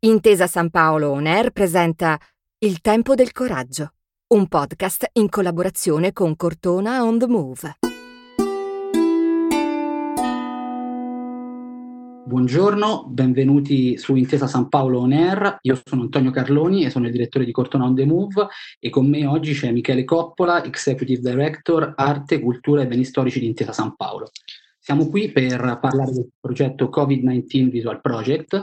Intesa San Paolo On Air presenta Il tempo del coraggio, un podcast in collaborazione con Cortona on the Move. Buongiorno, benvenuti su Intesa San Paolo On Air. Io sono Antonio Carloni e sono il direttore di Cortona on the Move e con me oggi c'è Michele Coppola, Executive Director Arte, Cultura e Beni Storici di Intesa San Paolo. Siamo qui per parlare del progetto Covid-19 Visual Project,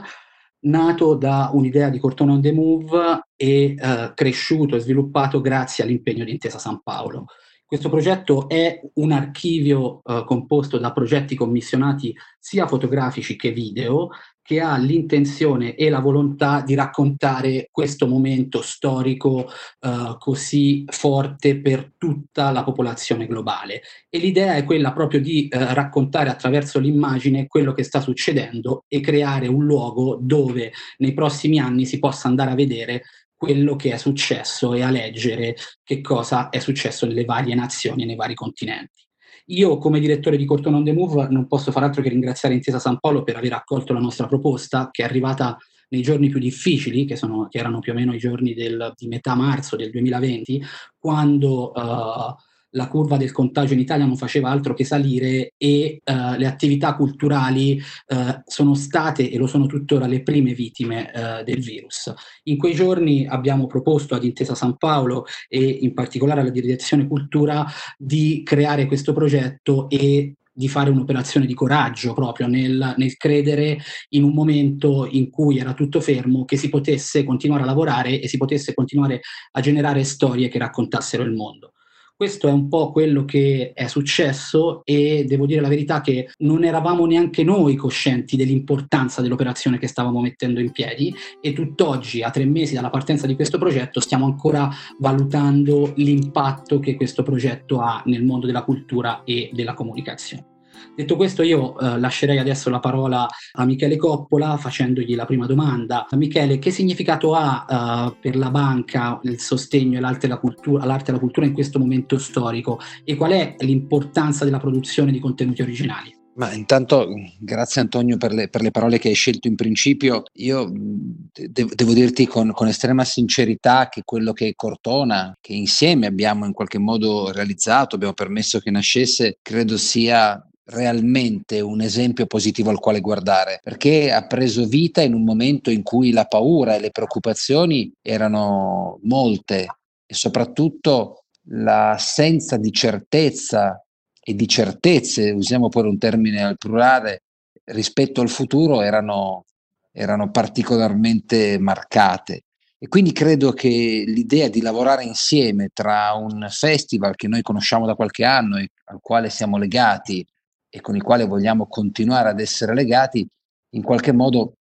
nato da un'idea di Cortona on the Move e eh, cresciuto e sviluppato grazie all'impegno di Intesa San Paolo. Questo progetto è un archivio eh, composto da progetti commissionati sia fotografici che video, che ha l'intenzione e la volontà di raccontare questo momento storico eh, così forte per tutta la popolazione globale. E l'idea è quella proprio di eh, raccontare attraverso l'immagine quello che sta succedendo e creare un luogo dove nei prossimi anni si possa andare a vedere quello che è successo e a leggere che cosa è successo nelle varie nazioni e nei vari continenti. Io come direttore di Cortona on the Move non posso far altro che ringraziare Intesa San Paolo per aver accolto la nostra proposta che è arrivata nei giorni più difficili, che, sono, che erano più o meno i giorni del, di metà marzo del 2020, quando uh, la curva del contagio in Italia non faceva altro che salire e uh, le attività culturali uh, sono state e lo sono tuttora le prime vittime uh, del virus. In quei giorni abbiamo proposto ad Intesa San Paolo e in particolare alla Direzione Cultura di creare questo progetto e di fare un'operazione di coraggio proprio nel, nel, credere in un momento in cui era tutto fermo, che si potesse continuare a lavorare e si potesse continuare a generare storie che raccontassero il mondo. Questo è un po' quello che è successo e devo dire la verità che non eravamo neanche noi coscienti dell'importanza dell'operazione che stavamo mettendo in piedi e tutt'oggi, a tre mesi dalla partenza di questo progetto, stiamo ancora valutando l'impatto che questo progetto ha nel mondo della cultura e della comunicazione. Detto questo, io eh, lascerei adesso la parola a Michele Coppola facendogli la prima domanda. Michele, che significato ha eh, per la banca il sostegno all'arte e, cultura, all'arte e alla cultura in questo momento storico e qual è l'importanza della produzione di contenuti originali? Ma intanto grazie Antonio per le, per le, parole che hai scelto in principio. Io de- devo dirti con, con, estrema sincerità che quello che Cortona, che insieme abbiamo in qualche modo realizzato, abbiamo permesso che nascesse, credo sia realmente un esempio positivo al quale guardare, perché ha preso vita in un momento in cui la paura e le preoccupazioni erano molte e soprattutto l'assenza di certezza e di certezze, usiamo pure un termine al plurale, rispetto al futuro erano, erano particolarmente marcate. E quindi credo che l'idea di lavorare insieme tra un festival che noi conosciamo da qualche anno e al quale siamo legati e con il quale vogliamo continuare ad essere legati, in qualche modo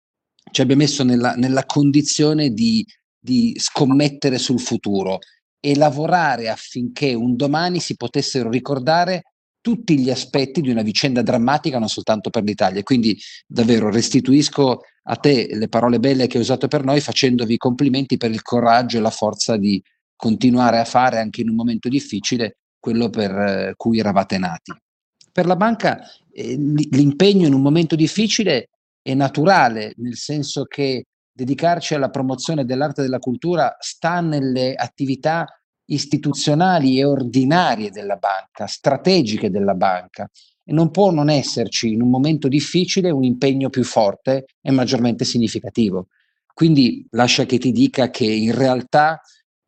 ci abbia messo nella, nella condizione di, di scommettere sul futuro e lavorare affinché un domani si potessero ricordare tutti gli aspetti di una vicenda drammatica non soltanto per l'Italia. Quindi davvero restituisco a te le parole belle che hai usato per noi facendovi complimenti per il coraggio e la forza di continuare a fare anche in un momento difficile quello per eh, cui eravate nati per la banca eh, l'impegno in un momento difficile è naturale, nel senso che dedicarci alla promozione dell'arte e della cultura sta nelle attività istituzionali e ordinarie della banca, strategiche della banca. E non può non esserci in un momento difficile un impegno più forte e maggiormente significativo. Quindi lascia che ti dica che in realtà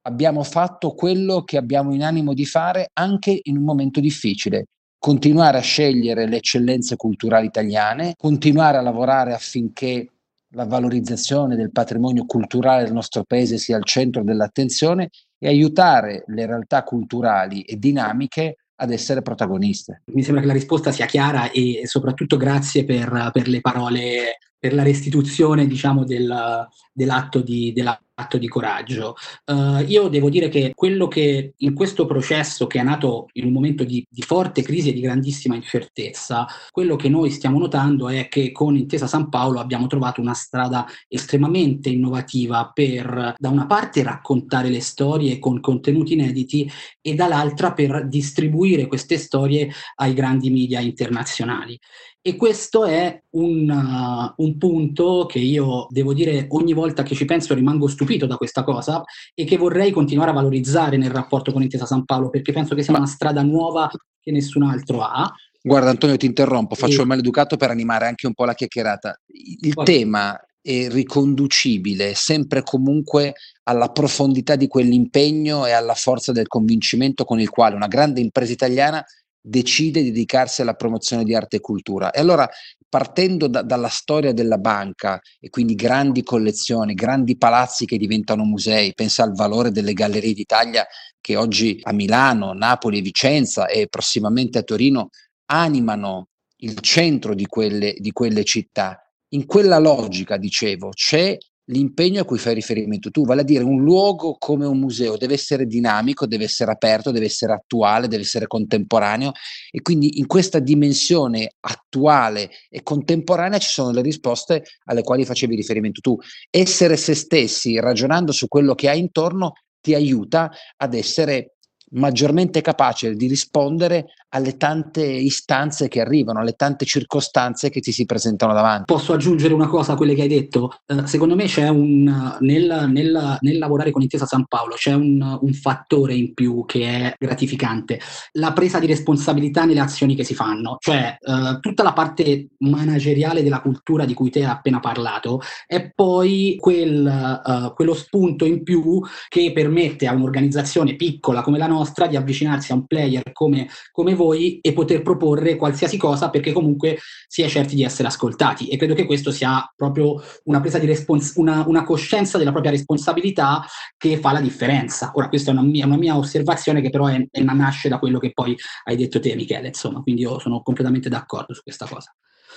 abbiamo fatto quello che abbiamo in animo di fare anche in un momento difficile continuare a scegliere le eccellenze culturali italiane, continuare a lavorare affinché la valorizzazione del patrimonio culturale del nostro paese sia al centro dell'attenzione e aiutare le realtà culturali e dinamiche ad essere protagoniste. Mi sembra che la risposta sia chiara e soprattutto grazie per, per le parole, per la restituzione diciamo, del, dell'atto, di, dell'atto di coraggio. Uh, io devo dire che quello che in questo processo che è nato in un momento di, di, forte crisi e di grandissima incertezza, quello che noi stiamo notando è che con Intesa San Paolo abbiamo trovato una strada estremamente innovativa per da una parte raccontare le storie con contenuti inediti e dall'altra per distribuire queste storie ai grandi media internazionali. E questo è un, uh, un, punto che io devo dire ogni volta che ci penso rimango stupito da questa cosa e che vorrei continuare a valorizzare nel rapporto con Intesa San Paolo perché penso che sia una strada nuova che nessun altro ha. Guarda Antonio ti interrompo, faccio e... il maleducato per animare anche un po' la chiacchierata. Il Poi... tema è riconducibile sempre e comunque alla profondità di quell'impegno e alla forza del convincimento con il quale una grande impresa italiana decide di dedicarsi alla promozione di arte e cultura. E allora, partendo da, dalla storia della banca e quindi grandi collezioni, grandi palazzi che diventano musei, pensa al valore delle gallerie d'Italia che oggi a Milano, Napoli e Vicenza e prossimamente a Torino animano il centro di quelle, di quelle città. In quella logica, dicevo, c'è l'impegno a cui fai riferimento tu, vale a dire un luogo come un museo deve essere dinamico, deve essere aperto, deve essere attuale, deve essere contemporaneo e quindi in questa dimensione attuale e contemporanea ci sono le risposte alle quali facevi riferimento tu. Essere se stessi ragionando su quello che hai intorno ti aiuta ad essere maggiormente capace di rispondere alle tante istanze che arrivano, alle tante circostanze che ti si presentano davanti. Posso aggiungere una cosa a quelle che hai detto? Uh, secondo me c'è un, nel, nel, nel, lavorare con Intesa San Paolo, c'è un, un, fattore in più che è gratificante, la presa di responsabilità nelle azioni che si fanno, cioè uh, tutta la parte manageriale della cultura di cui te hai appena parlato è poi quel, uh, quello spunto in più che permette a un'organizzazione piccola come la nostra di avvicinarsi a un player come, come voi e poter proporre qualsiasi cosa perché comunque si è certi di essere ascoltati. E credo che questo sia proprio una presa di respons- una, una coscienza della propria responsabilità che fa la differenza. Ora questa è una mia, una mia osservazione che però è, è, nasce da quello che poi hai detto te Michele, insomma, quindi io sono completamente d'accordo su questa cosa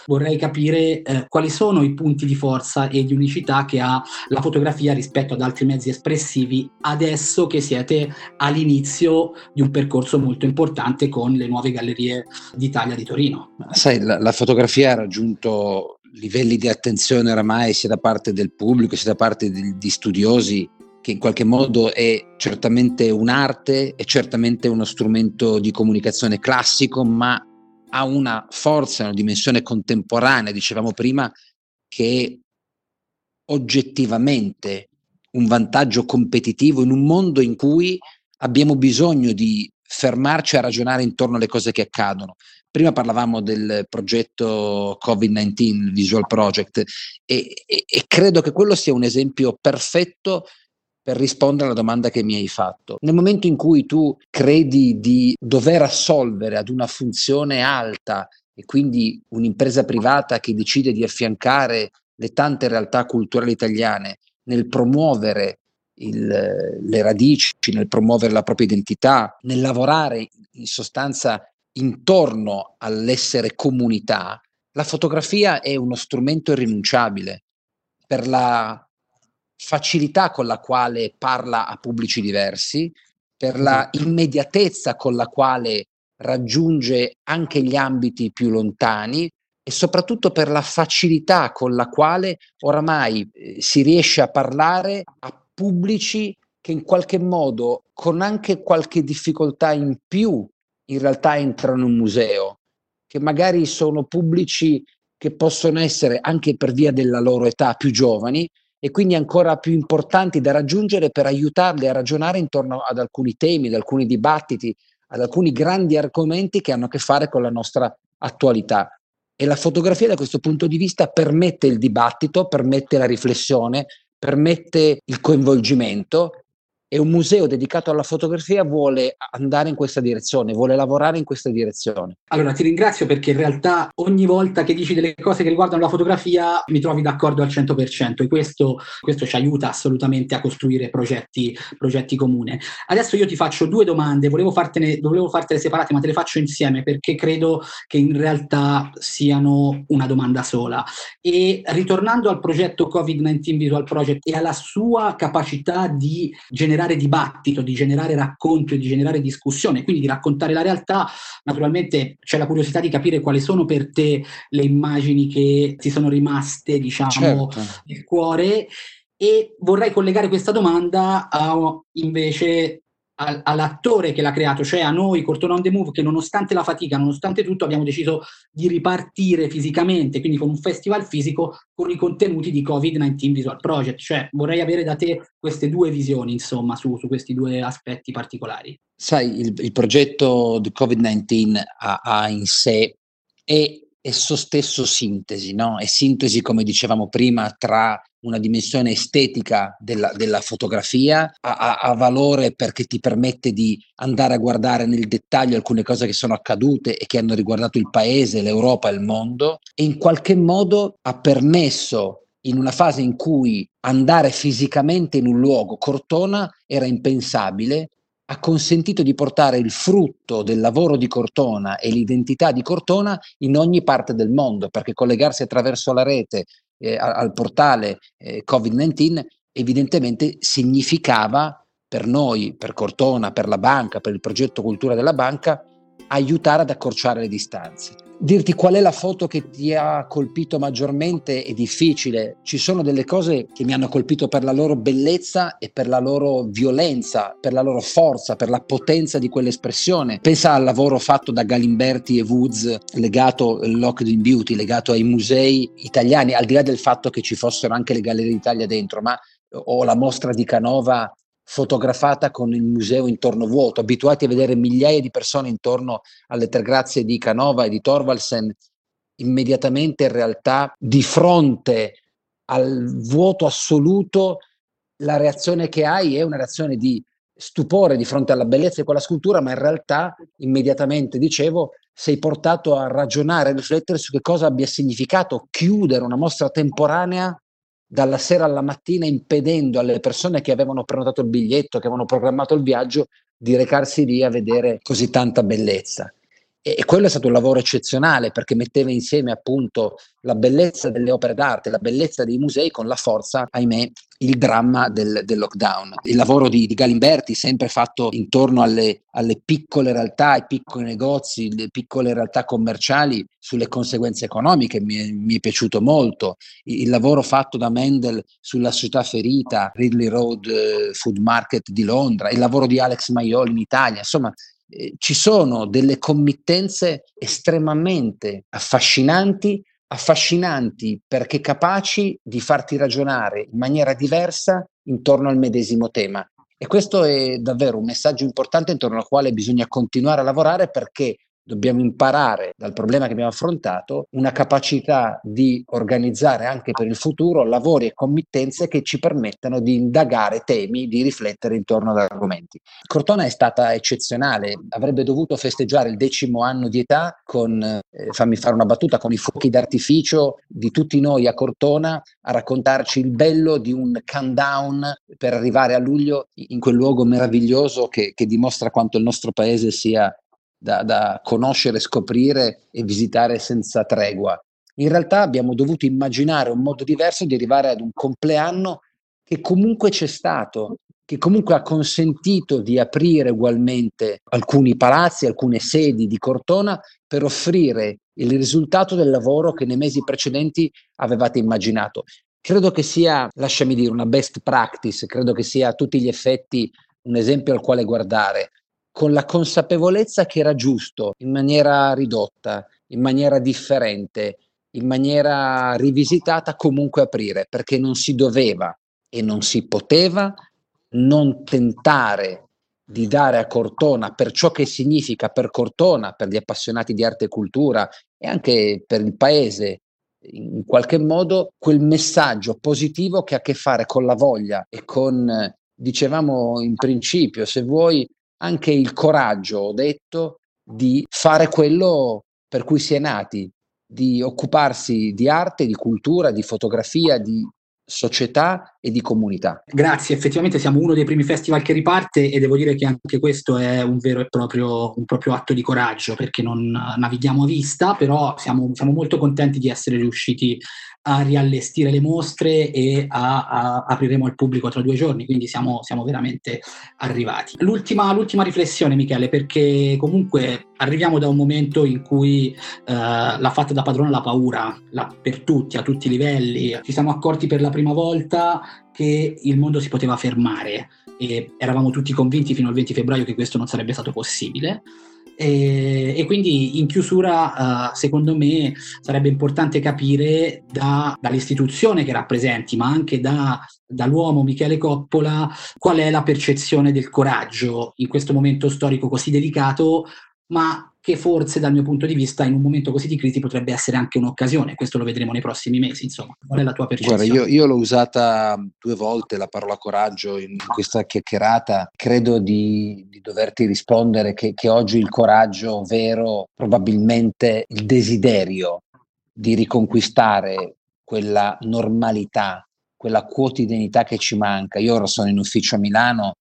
vorrei capire eh, quali sono i punti di forza e di unicità che ha la fotografia rispetto ad altri mezzi espressivi adesso che siete all'inizio di un percorso molto importante con le nuove gallerie d'Italia di Torino. Sai, la, la fotografia ha raggiunto livelli di attenzione oramai sia da parte del pubblico sia da parte di, di studiosi che in qualche modo è certamente un'arte, è certamente uno strumento di comunicazione classico, ma ha una forza, una dimensione contemporanea, dicevamo prima, che è oggettivamente un vantaggio competitivo in un mondo in cui abbiamo bisogno di fermarci a ragionare intorno alle cose che accadono. Prima parlavamo del progetto Covid-19, Visual Project, e, e, e credo che quello sia un esempio perfetto per rispondere alla domanda che mi hai fatto. Nel momento in cui tu credi di dover assolvere ad una funzione alta e quindi un'impresa privata che decide di affiancare le tante realtà culturali italiane nel promuovere il, le radici, nel promuovere la propria identità, nel lavorare in sostanza intorno all'essere comunità, la fotografia è uno strumento irrinunciabile per la facilità con la quale parla a pubblici diversi, per la immediatezza con la quale raggiunge anche gli ambiti più lontani e soprattutto per la facilità con la quale oramai eh, si riesce a parlare a pubblici che in qualche modo, con anche qualche difficoltà in più, in realtà entrano in un museo, che magari sono pubblici che possono essere anche per via della loro età più giovani, e quindi ancora più importanti da raggiungere per aiutarli a ragionare intorno ad alcuni temi, ad alcuni dibattiti, ad alcuni grandi argomenti che hanno a che fare con la nostra attualità. E la fotografia da questo punto di vista permette il dibattito, permette la riflessione, permette il coinvolgimento e un museo dedicato alla fotografia vuole andare in questa direzione, vuole lavorare in questa direzione. Allora ti ringrazio perché in realtà ogni volta che dici delle cose che riguardano la fotografia mi trovi d'accordo al 100% e questo, questo ci aiuta assolutamente a costruire progetti, progetti comuni. Adesso io ti faccio due domande, volevo, fartene, volevo fartele separate ma te le faccio insieme perché credo che in realtà siano una domanda sola. E ritornando al progetto Covid-19 Visual Project e alla sua capacità di generare generare dibattito, di generare racconto, di generare discussione, quindi di raccontare la realtà, naturalmente c'è la curiosità di capire quali sono per te le immagini che ti sono rimaste, diciamo, certo. nel cuore e vorrei collegare questa domanda a invece al, all'attore che l'ha creato, cioè a noi, Cortona on the Move, che nonostante la fatica, nonostante tutto, abbiamo deciso di ripartire fisicamente, quindi con un festival fisico, con i contenuti di Covid-19 Visual Project. Cioè vorrei avere da te queste due visioni, insomma, su, su questi due aspetti particolari. Sai, il, il progetto di Covid-19 ha, ha in sé e esso stesso sintesi, no? È sintesi, come dicevamo prima, tra una dimensione estetica della, della fotografia, ha, ha, valore perché ti permette di andare a guardare nel dettaglio alcune cose che sono accadute e che hanno riguardato il paese, l'Europa il mondo, e in qualche modo ha permesso in una fase in cui andare fisicamente in un luogo, Cortona, era impensabile, ha consentito di portare il frutto del lavoro di Cortona e l'identità di Cortona in ogni parte del mondo, perché collegarsi attraverso la rete eh, al portale eh, Covid-19 evidentemente significava per noi, per Cortona, per la banca, per il progetto cultura della banca, aiutare ad accorciare le distanze. Dirti qual è la foto che ti ha colpito maggiormente è difficile. Ci sono delle cose che mi hanno colpito per la loro bellezza e per la loro violenza, per la loro forza, per la potenza di quell'espressione. Pensa al lavoro fatto da Galimberti e Woods legato al Locked in Beauty, legato ai musei italiani, al di là del fatto che ci fossero anche le gallerie d'Italia dentro, ma o la mostra di Canova fotografata con il museo intorno vuoto, abituati a vedere migliaia di persone intorno alle tre grazie di Canova e di Thorvaldsen, immediatamente in realtà di fronte al vuoto assoluto la reazione che hai è una reazione di stupore di fronte alla bellezza di quella scultura, ma in realtà immediatamente, dicevo, sei portato a ragionare, a riflettere su che cosa abbia significato chiudere una mostra temporanea dalla sera alla mattina impedendo alle persone che avevano prenotato il biglietto, che avevano programmato il viaggio, di recarsi lì a vedere così tanta bellezza. E, quello è stato un lavoro eccezionale perché metteva insieme appunto la bellezza delle opere d'arte, la bellezza dei musei con la forza, ahimè, il dramma del, del lockdown. Il lavoro di, di, Galimberti, sempre fatto intorno alle, alle, piccole realtà, ai piccoli negozi, le piccole realtà commerciali, sulle conseguenze economiche, mi è, mi è piaciuto molto. Il, il, lavoro fatto da Mendel sulla società ferita, Ridley Road eh, Food Market di Londra, il lavoro di Alex Maioli in Italia, insomma, eh, ci sono delle committenze estremamente affascinanti, affascinanti perché capaci di farti ragionare in maniera diversa intorno al medesimo tema. E questo è davvero un messaggio importante intorno al quale bisogna continuare a lavorare perché dobbiamo imparare dal problema che abbiamo affrontato una capacità di organizzare anche per il futuro lavori e committenze che ci permettano di indagare temi, di riflettere intorno ad argomenti. Cortona è stata eccezionale, avrebbe dovuto festeggiare il decimo anno di età con, eh, fammi fare una battuta, con i fuochi d'artificio di tutti noi a Cortona a raccontarci il bello di un countdown per arrivare a luglio in quel luogo meraviglioso che, che dimostra quanto il nostro paese sia da, da conoscere, scoprire e visitare senza tregua. In realtà abbiamo dovuto immaginare un modo diverso di arrivare ad un compleanno che comunque c'è stato, che comunque ha consentito di aprire ugualmente alcuni palazzi, alcune sedi di Cortona per offrire il risultato del lavoro che nei mesi precedenti avevate immaginato. Credo che sia, lasciami dire, una best practice, credo che sia a tutti gli effetti un esempio al quale guardare con la consapevolezza che era giusto, in maniera ridotta, in maniera differente, in maniera rivisitata, comunque aprire, perché non si doveva e non si poteva non tentare di dare a Cortona, per ciò che significa per Cortona, per gli appassionati di arte e cultura e anche per il paese, in qualche modo, quel messaggio positivo che ha a che fare con la voglia e con, dicevamo in principio, se vuoi, anche il coraggio, ho detto, di fare quello per cui si è nati, di occuparsi di arte, di cultura, di fotografia, di società e di comunità. Grazie, effettivamente siamo uno dei primi festival che riparte e devo dire che anche questo è un vero e proprio, proprio atto di coraggio perché non navighiamo a vista, però siamo, siamo molto contenti di essere riusciti a riallestire le mostre e a, a, apriremo al pubblico tra due giorni, quindi siamo, siamo veramente arrivati. L'ultima, l'ultima, riflessione, Michele, perché comunque arriviamo da un momento in cui eh, l'ha fatta da padrone la paura, la, per tutti, a tutti i livelli. Ci siamo accorti per la prima volta che il mondo si poteva fermare e eravamo tutti convinti fino al 20 febbraio che questo non sarebbe stato possibile. E, e, quindi in chiusura, uh, secondo me, sarebbe importante capire da, dall'istituzione che rappresenti, ma anche da, dall'uomo Michele Coppola, qual è la percezione del coraggio in questo momento storico così delicato, ma che forse dal mio punto di vista in un momento così di crisi potrebbe essere anche un'occasione, questo lo vedremo nei prossimi mesi, insomma, qual è la tua percezione? Guarda, io, io l'ho usata due volte la parola coraggio in questa chiacchierata, credo di, di doverti rispondere che, che oggi il coraggio vero, probabilmente il desiderio di riconquistare quella normalità, quella quotidianità che ci manca. Io ora sono in ufficio a Milano,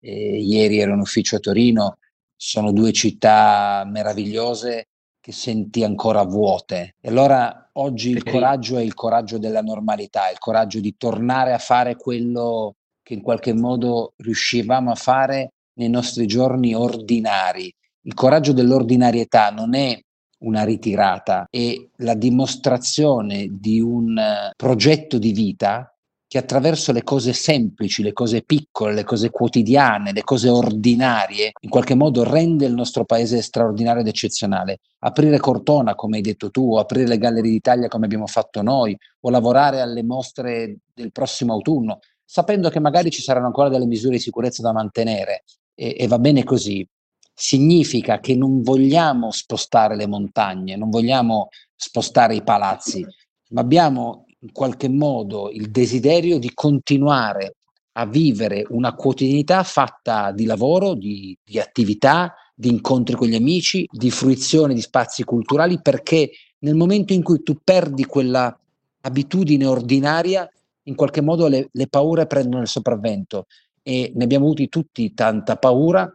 eh, ieri ero in ufficio a Torino, sono due città meravigliose che senti ancora vuote. E allora oggi il coraggio è il coraggio della normalità, il coraggio di tornare a fare quello che in qualche modo riuscivamo a fare nei nostri giorni ordinari. Il coraggio dell'ordinarietà non è una ritirata, è la dimostrazione di un progetto di vita che attraverso le cose semplici, le cose piccole, le cose quotidiane, le cose ordinarie, in qualche modo rende il nostro paese straordinario ed eccezionale. Aprire Cortona, come hai detto tu, o aprire le Gallerie d'Italia come abbiamo fatto noi, o lavorare alle mostre del prossimo autunno, sapendo che magari ci saranno ancora delle misure di sicurezza da mantenere, e, e va bene così, significa che non vogliamo spostare le montagne, non vogliamo spostare i palazzi, ma abbiamo in qualche modo il desiderio di continuare a vivere una quotidianità fatta di lavoro, di, di attività, di incontri con gli amici, di fruizione di spazi culturali, perché nel momento in cui tu perdi quella abitudine ordinaria, in qualche modo le, le paure prendono il sopravvento. E ne abbiamo avuti tutti tanta paura,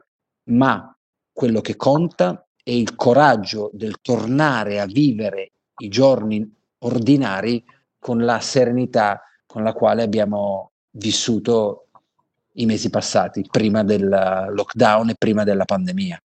ma quello che conta è il coraggio del tornare a vivere i giorni ordinari con la serenità con la quale abbiamo vissuto i mesi passati, prima del lockdown e prima della pandemia.